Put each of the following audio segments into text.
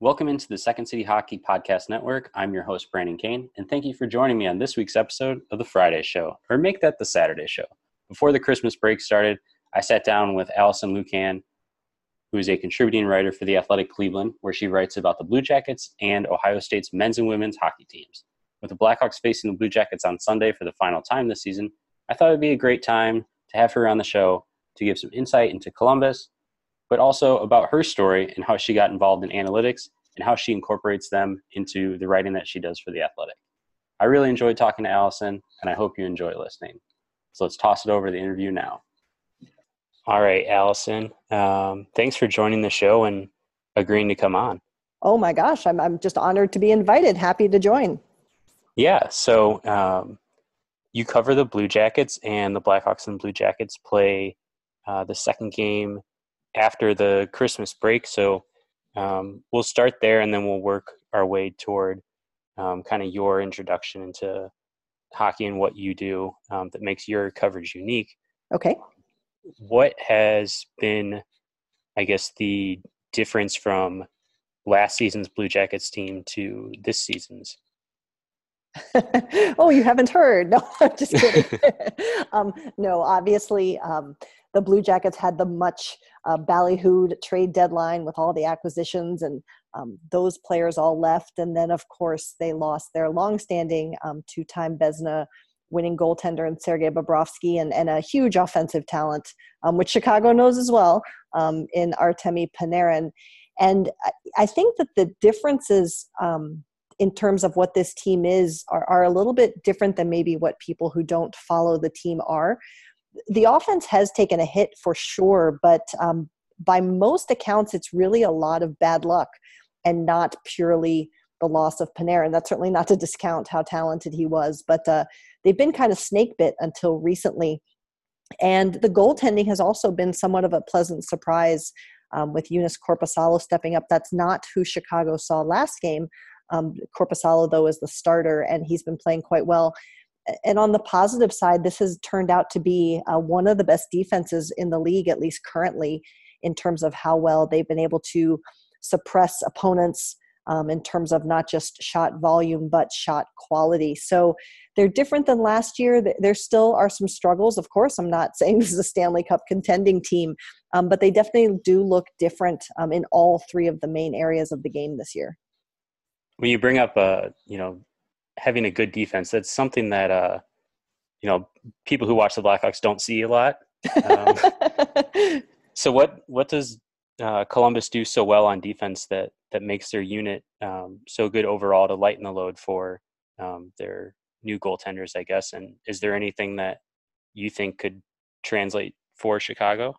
Welcome into the Second City Hockey Podcast Network. I'm your host, Brandon Kane, and thank you for joining me on this week's episode of the Friday Show, or make that the Saturday Show. Before the Christmas break started, I sat down with Alison Lukan, who is a contributing writer for The Athletic Cleveland, where she writes about the Blue Jackets and Ohio State's men's and women's hockey teams. With the Blackhawks facing the Blue Jackets on Sunday for the final time this season, I thought it would be a great time to have her on the show to give some insight into Columbus, but also about her story and how she got involved in analytics and how she incorporates them into the writing that she does for The Athletic. I really enjoyed talking to Alison, and I hope you enjoy listening. So let's toss it over to the interview now. All right, Alison, um, thanks for joining the show and agreeing to come on. Oh my gosh, I'm, I'm just honored to be invited. Happy to join. Yeah, so um, you cover the Blue Jackets, and the Blackhawks and Blue Jackets play uh, the second game after the Christmas break. So um, we'll start there and then we'll work our way toward um, kind of your introduction into hockey and what you do um, that makes your coverage unique. Okay. What has been, I guess, the difference from last season's Blue Jackets team to this season's? oh, you haven't heard? No, I'm just kidding. um, no, obviously, um, the Blue Jackets had the much uh, ballyhooed trade deadline with all the acquisitions, and um, those players all left. And then, of course, they lost their longstanding um, two-time Vezina winning goaltender and Sergei Bobrovsky and, and a huge offensive talent, um, which Chicago knows as well, um, in Artemi Panarin. And I think that the differences um, in terms of what this team is are, are a little bit different than maybe what people who don't follow the team are the offense has taken a hit for sure, but um, by most accounts, it's really a lot of bad luck and not purely the loss of Panarin. That's certainly not to discount how talented he was, but uh, they've been kind of snake bit until recently. And the goaltending has also been somewhat of a pleasant surprise um, with Joonas Korpisalo stepping up. That's not who Chicago saw last game. Um, Korpisalo, though, is the starter, and he's been playing quite well and on the positive side, this has turned out to be uh, one of the best defenses in the league, at least currently, in terms of how well they've been able to suppress opponents um, in terms of not just shot volume, but shot quality. So they're different than last year. There still are some struggles, of course. I'm not saying this is a Stanley Cup contending team, um, but they definitely do look different um, in all three of the main areas of the game this year. When you bring up, uh, you know, having a good defense. That's something that uh, you know people who watch the Blackhawks don't see a lot. Um, so what what does uh, Columbus do so well on defense that that makes their unit um, so good overall to lighten the load for um, their new goaltenders, I guess? And is there anything that you think could translate for Chicago?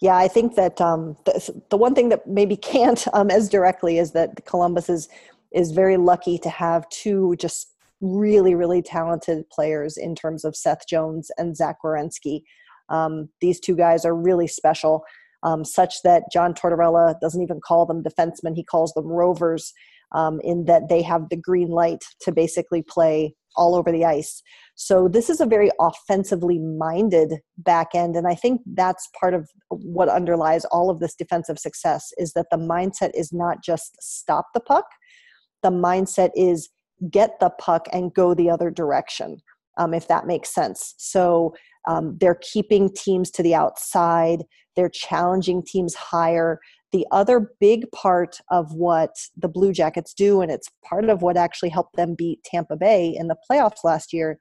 Yeah, I think that um, the, the, one thing that maybe can't um, as directly is that Columbus is is very lucky to have two just really, really talented players in terms of Seth Jones and Zach Werenski. Um, these two guys are really special, um, such that John Tortorella doesn't even call them defensemen, he calls them rovers, um, in that they have the green light to basically play all over the ice. So this is a very offensively minded back end, and I think that's part of what underlies all of this defensive success is that the mindset is not just stop the puck, the mindset is get the puck and go the other direction, um, if that makes sense. So um, they're keeping teams to the outside, they're challenging teams higher. The other big part of what the Blue Jackets do, and it's part of what actually helped them beat Tampa Bay in the playoffs last year,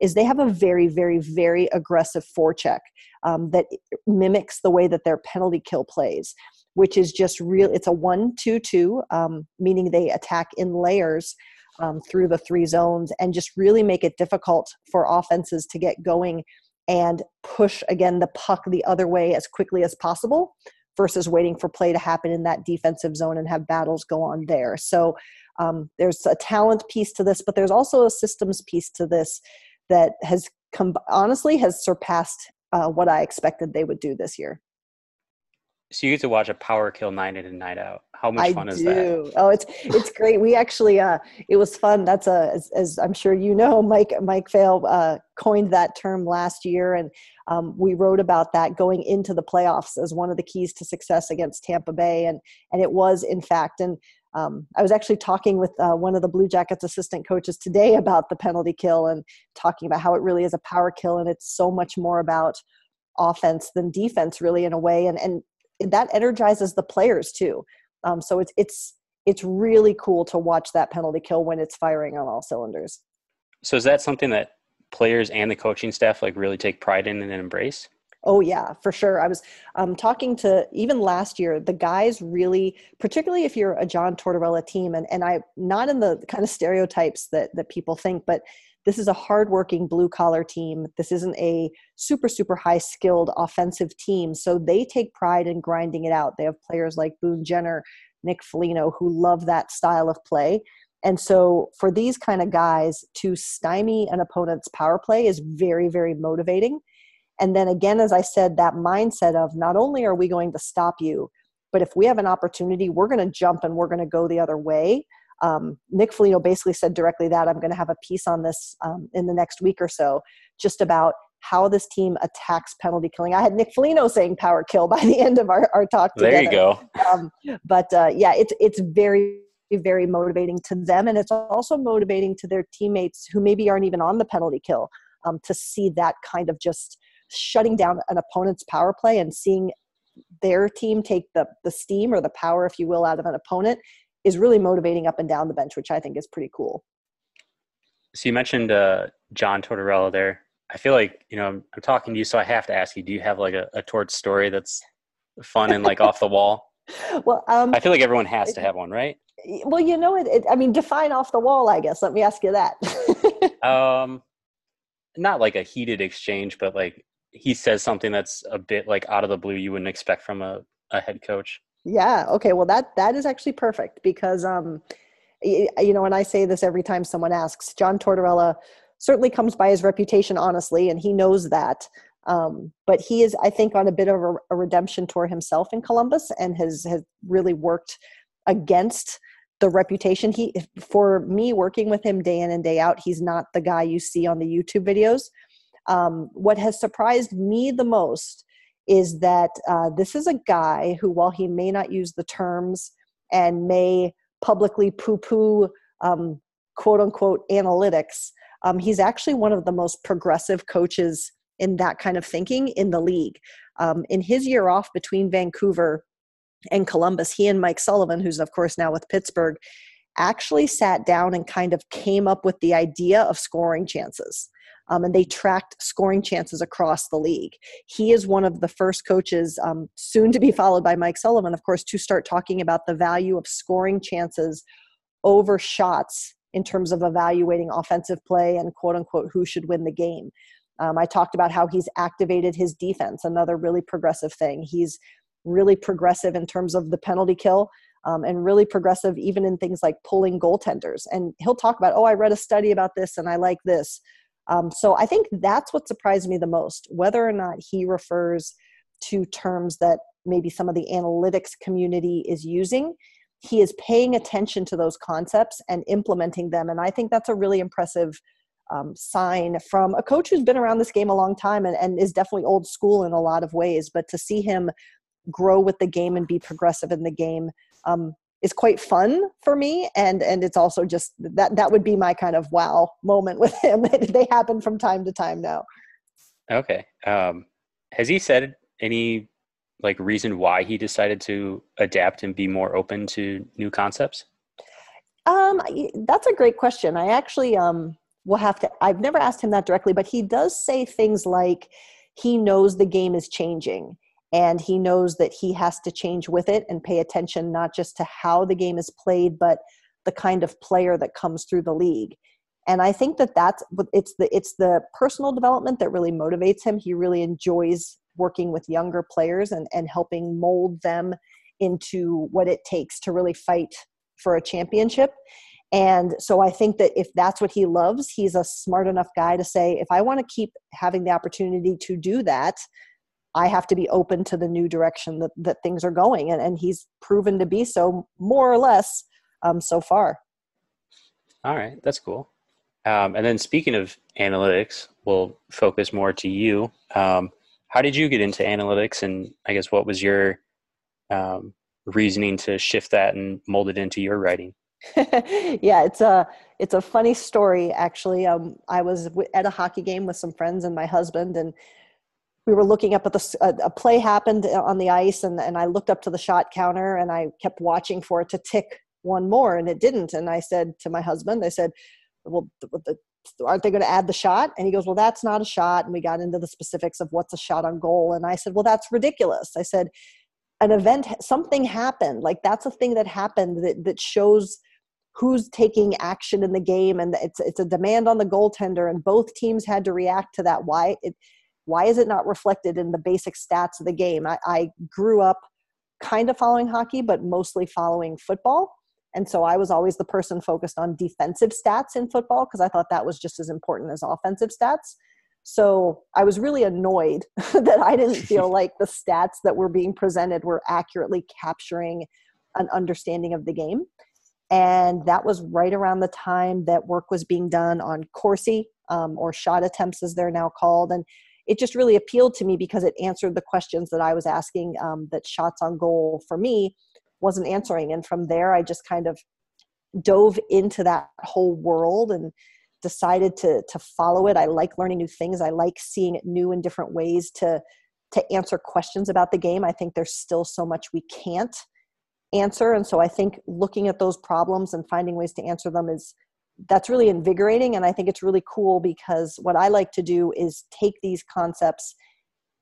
is they have a very, very, very aggressive forecheck um, that mimics the way that their penalty kill plays which is just real. It's a one-two-two, um, meaning they attack in layers um, through the three zones and just really make it difficult for offenses to get going and push again the puck the other way as quickly as possible versus waiting for play to happen in that defensive zone and have battles go on there. So um, there's a talent piece to this, but there's also a systems piece to this that has come honestly has surpassed uh, what I expected they would do this year. So you get to watch a power kill night in and night out. How much I fun is do. that? Oh, it's it's great. We actually uh it was fun. That's a as, as I'm sure you know, Mike Mike Vale uh coined that term last year and um, we wrote about that going into the playoffs as one of the keys to success against Tampa Bay and and it was in fact and um, I was actually talking with uh, one of the Blue Jackets assistant coaches today about the penalty kill and talking about how it really is a power kill and it's so much more about offense than defense really in a way. And and that energizes the players too. Um, so it's it's it's really cool to watch that penalty kill when it's firing on all cylinders. So is that something that players and the coaching staff like really take pride in and embrace? Oh yeah, for sure. I was um, talking to even last year. The guys really, particularly if you're a John Tortorella team, and and I not in the kind of stereotypes that that people think, but this is a hardworking blue collar team. This isn't a super super high skilled offensive team, so they take pride in grinding it out. They have players like Boone Jenner, Nick Foligno, who love that style of play. And so, for these kind of guys to stymie an opponent's power play is very, very motivating and then again, as I said, that mindset of not only are we going to stop you, but if we have an opportunity, we're going to jump and we're going to go the other way. Um, Nick Foligno basically said directly that I'm going to have a piece on this um, in the next week or so, just about how this team attacks penalty killing. I had Nick Foligno saying power kill by the end of our, our talk together. There you go. Um, but uh, yeah, it's it's very very motivating to them, and it's also motivating to their teammates who maybe aren't even on the penalty kill um, to see that kind of just shutting down an opponent's power play and seeing their team take the the steam or the power, if you will, out of an opponent is really motivating up and down the bench, which I think is pretty cool. So you mentioned uh, John Tortorella there. I feel like you know I'm, I'm, talking to you, so I have to ask you: Do you have like a, a torch story that's fun and like off the wall? Well, um, I feel like everyone has to have one, right? Well, you know, it, it, I mean, define off the wall. I guess. Let me ask you that. um, not like a heated exchange, but like he says something that's a bit like out of the blue you wouldn't expect from a, a head coach. Yeah. Okay. Well, that that is actually perfect because um, you know, and I say this every time someone asks. John Tortorella certainly comes by his reputation honestly, and he knows that. Um, but he is, I think, on a bit of a, a redemption tour himself in Columbus, and has has really worked against the reputation. He, for me, working with him day in and day out, he's not the guy you see on the YouTube videos. Um, what has surprised me the most is that uh, this is a guy who, while he may not use the terms and may publicly poo poo um, quote unquote analytics, um, he's actually one of the most progressive coaches in that kind of thinking in the league. Um, in his year off between Vancouver and Columbus, he and Mike Sullivan, who's of course now with Pittsburgh, actually sat down and kind of came up with the idea of scoring chances um, and they tracked scoring chances across the league. He is one of the first coaches, um, soon to be followed by Mike Sullivan, of course, to start talking about the value of scoring chances over shots in terms of evaluating offensive play and quote unquote who should win the game. Um, I talked about how he's activated his defense, another really progressive thing. He's really progressive in terms of the penalty kill. Um, and really progressive even in things like pulling goaltenders. And he'll talk about, oh, I read a study about this and I like this. Um, so I think that's what surprised me the most, whether or not he refers to terms that maybe some of the analytics community is using. He is paying attention to those concepts and implementing them. And I think that's a really impressive um, sign from a coach who's been around this game a long time and, and is definitely old school in a lot of ways. But to see him grow with the game and be progressive in the game um, is quite fun for me and and it's also just that that would be my kind of wow moment with him. They happen from time to time now. Okay um has he said any like reason why he decided to adapt and be more open to new concepts? Um that's a great question. I actually um will have to i've never asked him that directly but he does say things like he knows the game is changing and he knows that he has to change with it and pay attention not just to how the game is played but the kind of player that comes through the league. And i think that that's it's the it's the personal development that really motivates him. He really enjoys working with younger players and and helping mold them into what it takes to really fight for a championship. And so i think that if that's what he loves he's a smart enough guy to say if i want to keep having the opportunity to do that I have to be open to the new direction that, that things are going. And, and he's proven to be so, more or less, um, so far. All right, that's cool. Um, and then speaking of analytics, we'll focus more to you. Um, how did you get into analytics, and I guess what was your um, reasoning to shift that and mold it into your writing? yeah, it's a it's a funny story actually. Um, I was at a hockey game with some friends and my husband, and we were looking up at the a, uh, a play happened uh, on the ice, and and I looked up to the shot counter, and I kept watching for it to tick one more, and it didn't. And I said to my husband, I said, "Well, the aren't they going to add the shot? And he goes, well, that's not a shot. And we got into the specifics of what's a shot on goal. And I said, well, that's ridiculous. I said, an event, something happened. Like that's a thing that happened that, that shows who's taking action in the game. And it's, it's a demand on the goaltender and both teams had to react to that. Why it, why is it not reflected in the basic stats of the game? I, I grew up kind of following hockey, but mostly following football and so I was always the person focused on defensive stats in football because I thought that was just as important as offensive stats. So I was really annoyed that I didn't feel like the stats that were being presented were accurately capturing an understanding of the game. And that was right around the time that work was being done on Corsi um, or shot attempts, as they're now called. And it just really appealed to me because it answered the questions that I was asking um, that shots on goal for me wasn't answering. And from there i just kind of dove into that whole world and decided to to follow it. I like learning new things. I like seeing it new in different ways to to answer questions about the game. I think there's still so much we can't answer. And so i think looking at those problems and finding ways to answer them is that's really invigorating and i think it's really cool because what i like to do is take these concepts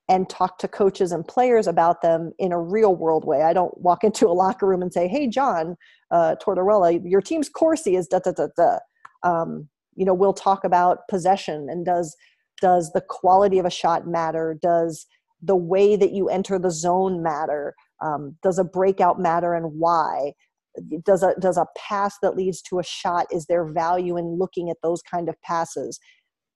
and talk to coaches and players about them in a real world way. I don't walk into a locker room and say, "Hey, John uh, Tortorella, your team's Corsi is da da da da." Um, you know, we'll talk about possession and does does the quality of a shot matter? Does the way that you enter the zone matter? Um, does a breakout matter and why? Does a does a pass that leads to a shot? Is there value in looking at those kind of passes?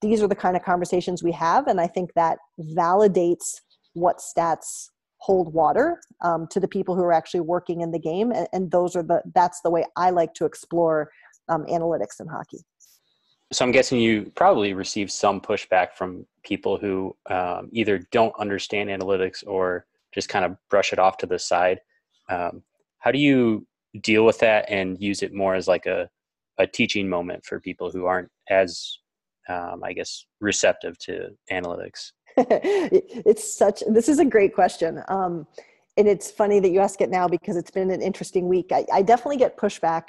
these are the kind of conversations we have and i think that validates what stats hold water um, to the people who are actually working in the game and, and, those are the that's the way i like to explore um, analytics in hockey so i'm guessing you probably receive some pushback from people who um, either don't understand analytics or just kind of brush it off to the side um, how do you deal with that and use it more as like a, a teaching moment for people who aren't as um, I guess, receptive to analytics? it's such, this is a great question. Um, and it's funny that you ask it now because it's been an interesting week. I, I definitely get pushback,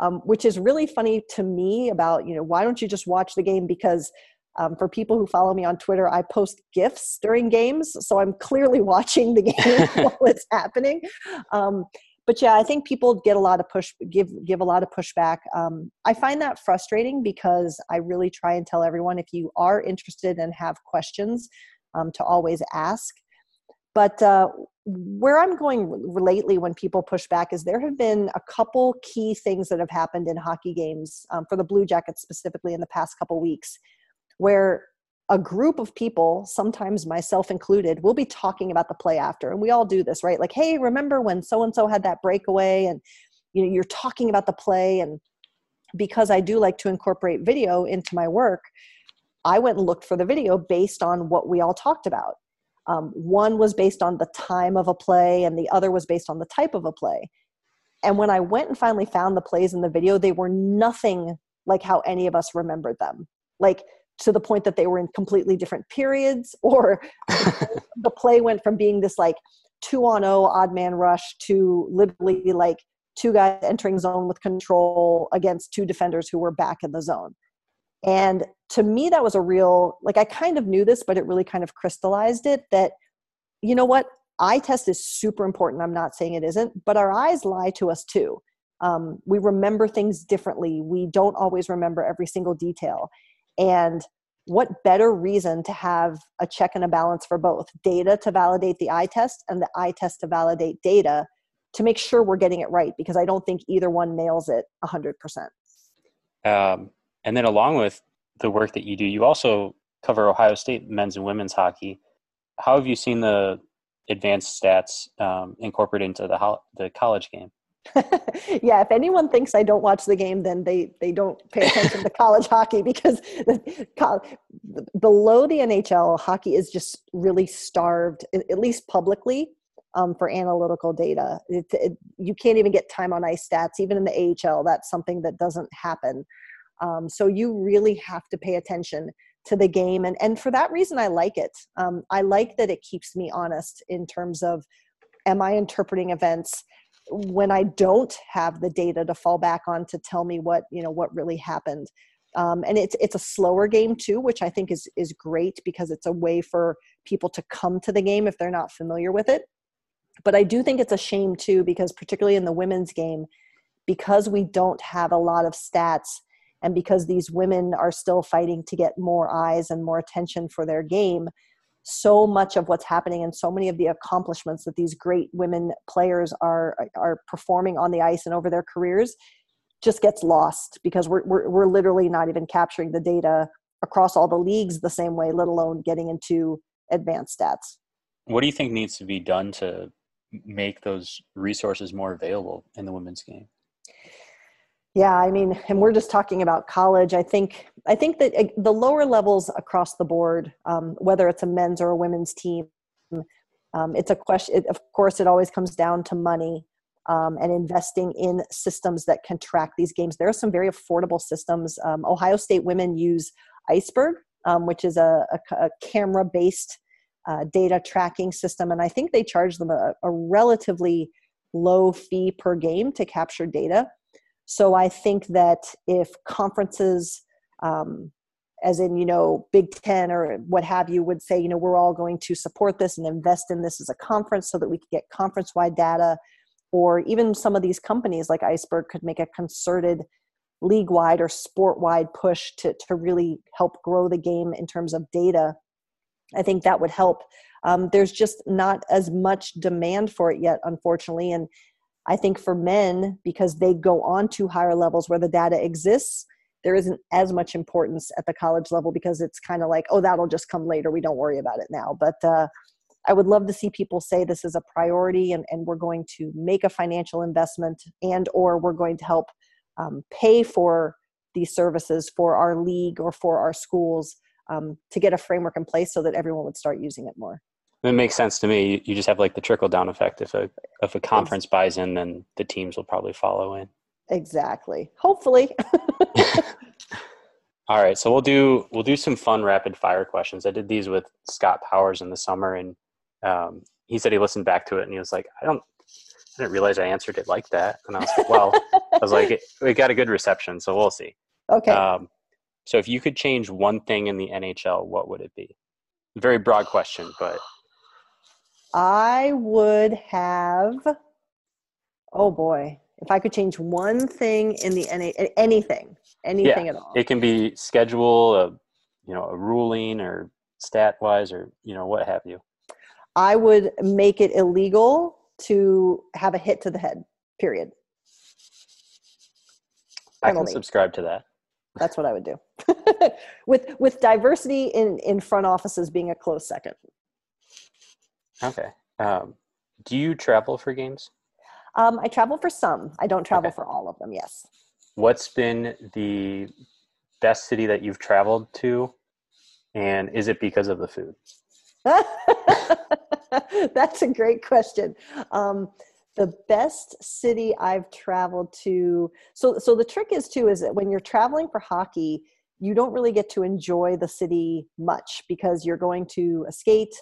um, which is really funny to me about, you know, why don't you just watch the game? Because um, for people who follow me on Twitter, I post GIFs during games. So I'm clearly watching the game while it's happening. Um, but yeah, I think people get a lot of push, give give a lot of pushback. Um, I find that frustrating because I really try and tell everyone if you are interested and have questions, um, to always ask. But uh, where I'm going lately when people push back is there have been a couple key things that have happened in hockey games um, for the Blue Jackets specifically in the past couple weeks, where a group of people, sometimes myself included, will be talking about the play after. And we all do this, right? Like, hey, remember when so and so had that breakaway? And you know, you're talking about the play. And because I do like to incorporate video into my work, I went and looked for the video based on what we all talked about. Um, one was based on the time of a play, and the other was based on the type of a play. And when I went and finally found the plays in the video, they were nothing like how any of us remembered them. Like to the point that they were in completely different periods or the play went from being this like two on oh odd man rush to literally like two guys entering zone with control against two defenders who were back in the zone. And to me that was a real like i kind of knew this but it really kind of crystallized it that you know what? Eye test is super important. I'm not saying it isn't but our eyes lie to us too. Um, we remember things differently. We don't always remember every single detail and what better reason to have a check and a balance for both data to validate the eye test and the eye test to validate data to make sure we're getting it right because I don't think either one nails it 100%. Um, and then, along with the work that you do, you also cover Ohio State men's and women's hockey. how have you seen the advanced stats um, incorporated into the ho- the college game? yeah, if anyone thinks I don't watch the game, then they they don't pay attention to college hockey because the, below the NHL, hockey is just really starved, at least publicly, um, for analytical data. It, it, you can't even get time on ice stats, even in the AHL. That's something that doesn't happen. Um, so you really have to pay attention to the game, and and for that reason, I like it. Um, I like that it keeps me honest in terms of, am I interpreting events? When I don't have the data to fall back on to tell me what you know what really happened. Um, and it's it's a slower game too, which I think is is great because it's a way for people to come to the game if they're not familiar with it. But I do think it's a shame too because particularly in the women's game, because we don't have a lot of stats and because these women are still fighting to get more eyes and more attention for their game, so much of what's happening and so many of the accomplishments that these great women players are are performing on the ice and over their careers just gets lost because we're we're, we're literally not even capturing the data across all the leagues the same way let alone getting into advanced stats. What do you think needs to be done to make those resources more available in the women's game yeah, I mean, and we're just talking about college. I think I think that uh, the lower levels across the board, um, whether it's a men's or a women's team, um, it's a question. It, of course, it always comes down to money um, and investing in systems that can track these games. There are some very affordable systems. Um, Ohio State women use Iceberg, um, which is a, a, a camera-based uh, data tracking system, and I think they charge them a, a relatively low fee per game to capture data so I think that if conferences, um, as in, you know, Big Ten or what have you, would say, you know, we're all going to support this and invest in this as a conference so that we can get conference wide data, or even some of these companies like Iceberg could make a concerted league wide or sport wide push to, to really help grow the game in terms of data. I think that would help. Um, there's just not as much demand for it yet, unfortunately. And I think for men, because they go on to higher levels where the data exists, there isn't as much importance at the college level because it's kind of like, oh, that'll just come later. We don't worry about it now. But uh, I would love to see people say this is a priority and, and we're going to make a financial investment and or we're going to help um, pay for these services for our league or for our schools um, to get a framework in place so that everyone would start using it more. It makes sense to me. You just have like the trickle down effect. If a if a conference buys in, then the teams will probably follow in. Exactly. Hopefully. All right, so we'll do we'll do some fun rapid fire questions. I did these with Scott Powers in the summer, and um, he said he listened back to it and he was like, "I don't, I didn't realize I answered it like that." And I was like, "Well, I was like, we got a good reception, so we'll see." Okay. Um, so if you could change one thing in the NHL, what would it be? Very broad question, but I would have, oh boy, if I could change one thing in the NA, anything, anything yeah, at all. It can be schedule, a, you know, a ruling or stat wise or, you know, what have you. I would make it illegal to have a hit to the head, period. I can subscribe to that. That's what I would do. with with diversity in in front offices being a close second. Okay. Um, do you travel for games? Um, I travel for some. I don't travel okay. for all of them. Yes. What's been the best city that you've traveled to, and is it because of the food? That's a great question. Um, the best city I've traveled to. So, so the trick is too is that when you're traveling for hockey, you don't really get to enjoy the city much because you're going to a skate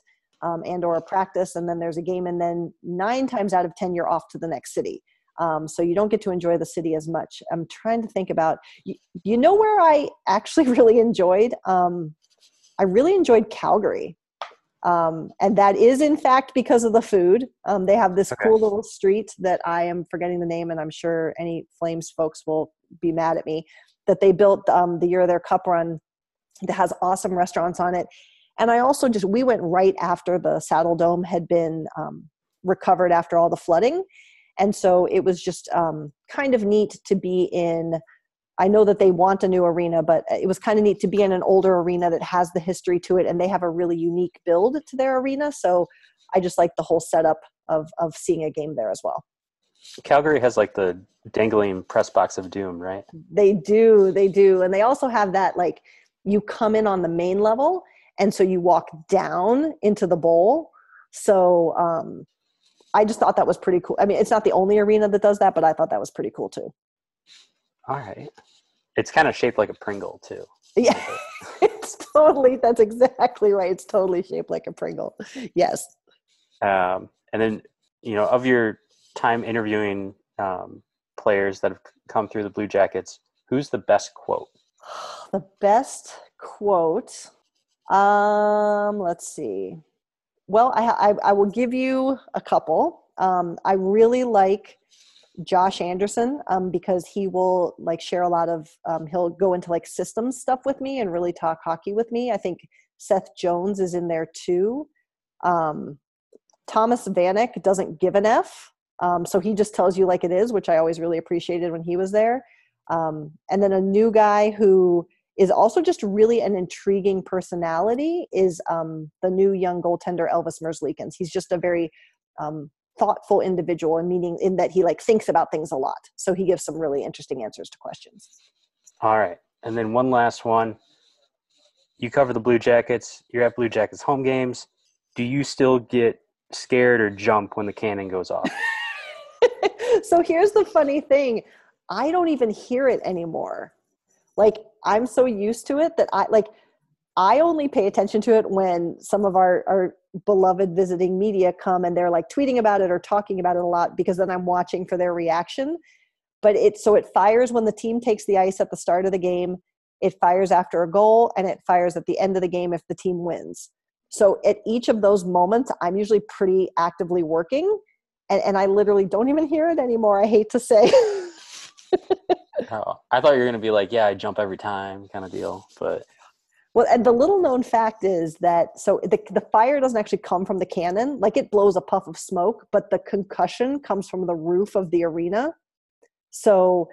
um, and or a practice and then there's a game and then nine times out of ten you're off to the next city. Um, so you don't get to enjoy the city as much. I'm trying to think about you, you know where i actually really enjoyed? Um, i really enjoyed calgary. Um, and that is in fact because of the food. Um, they have this okay. cool little street that i am forgetting the name and i'm sure any flames folks will be mad at me that they built um, the year of their cup run that has awesome restaurants on it and I also just, we went right after the Saddledome had been um, recovered after all the flooding. And so it was just um, kind of neat to be in I know that they want a new arena, but it was kind of neat to be in an older arena that has the history to it, and they have a really unique build to their arena. So I just like the whole setup of of seeing a game there as well. Calgary has like the dangling press box of doom, right? They do, they do, and they also have that like you come in on the main level, and so you walk down into the bowl. So um, I just thought that was pretty cool. I mean, it's not the only arena that does that, but I thought that was pretty cool too. All right. It's kind of shaped like a Pringle too. Yeah, it's totally. That's exactly right. It's totally shaped like a Pringle. Yes. Um, and then you know, of your time interviewing um, players that have come through the Blue Jackets, who's the best quote? The best quote. Um, let's see. Well, I, I, I will give you a couple. Um, I really like Josh Anderson um, because he will like share a lot of um, he'll go into like systems stuff with me and really talk hockey with me. I think Seth Jones is in there too. Um, Thomas Vanek doesn't give an F, um, so he just tells you like it is, which I always really appreciated when he was there. Um, and then a new guy who is also just really an intriguing personality is um, the new young goaltender Elvis Merzlikins. He's just a very um, thoughtful individual and meaning in that he like thinks about things a lot. So he gives some really interesting answers to questions. All right. And then one last one. You cover the blue jackets. You're at blue jackets home games. Do you still get scared or jump when the cannon goes off? So here's the funny thing. I don't even hear it anymore. Like i'm so used to it that i like I only pay attention to it when some of our, our beloved visiting media come and they're like tweeting about it or talking about it a lot because then I'm watching for their reaction. But it so it fires when the team takes the ice at the start of the game, it fires after a goal, and it fires at the end of the game if the team wins. So at each of those moments, I'm usually pretty actively working, and, and I literally don't even hear it anymore. I hate to say. oh, I thought you were gonna be like, yeah, I jump every time, kind of deal, but well, and the little known fact is that so the, the fire doesn't actually come from the cannon, like it blows a puff of smoke, but the concussion comes from the roof of the arena. So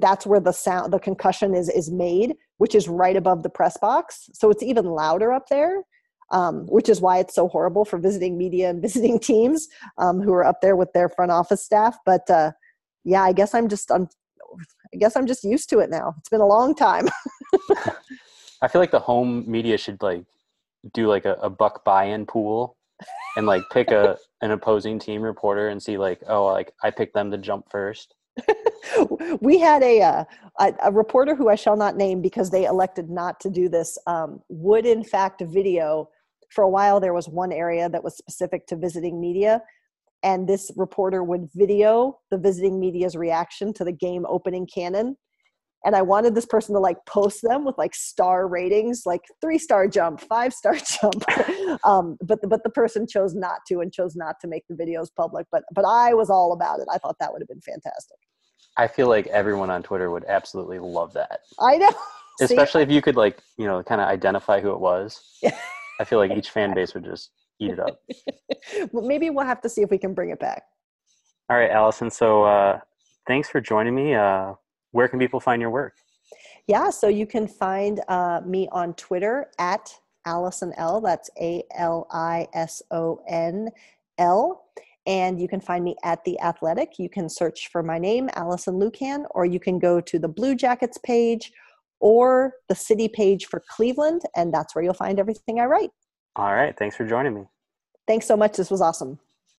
that's where the sound, the concussion is is made, which is right above the press box. So it's even louder up there, um, which is why it's so horrible for visiting media and visiting teams um, who are up there with their front office staff. But uh, yeah, I guess I'm just I'm, I guess I'm just used to it now. It's been a long time. I feel like the home media should like do like a, a buck buy-in pool and like pick a an opposing team reporter and see like oh like I picked them to jump first. we had a, uh, a, a reporter who I shall not name because they elected not to do this um, would in fact video. For a while, there was one area that was specific to visiting media, and this reporter would video the visiting media's reaction to the game opening cannon and I wanted this person to like post them with like star ratings, like three star jump, five star jump. um, but the, but the person chose not to and chose not to make the videos public. But but I was all about it. I thought that would have been fantastic. I feel like everyone on Twitter would absolutely love that. I know. Especially if you could like you know kind of identify who it was. I feel like each fan base would just eat it up. well, maybe we'll have to see if we can bring it back. All right, Alison. So uh, thanks for joining me. Uh, where can people find your work? Yeah, so you can find uh, me on Twitter at Alison L. That's A L I S O N L. And you can find me at The Athletic. You can search for my name, Alison Lukan, or you can go to the Blue Jackets page or the city page for Cleveland, and that's where you'll find everything I write. All right. Thanks for joining me. Thanks so much. This was awesome.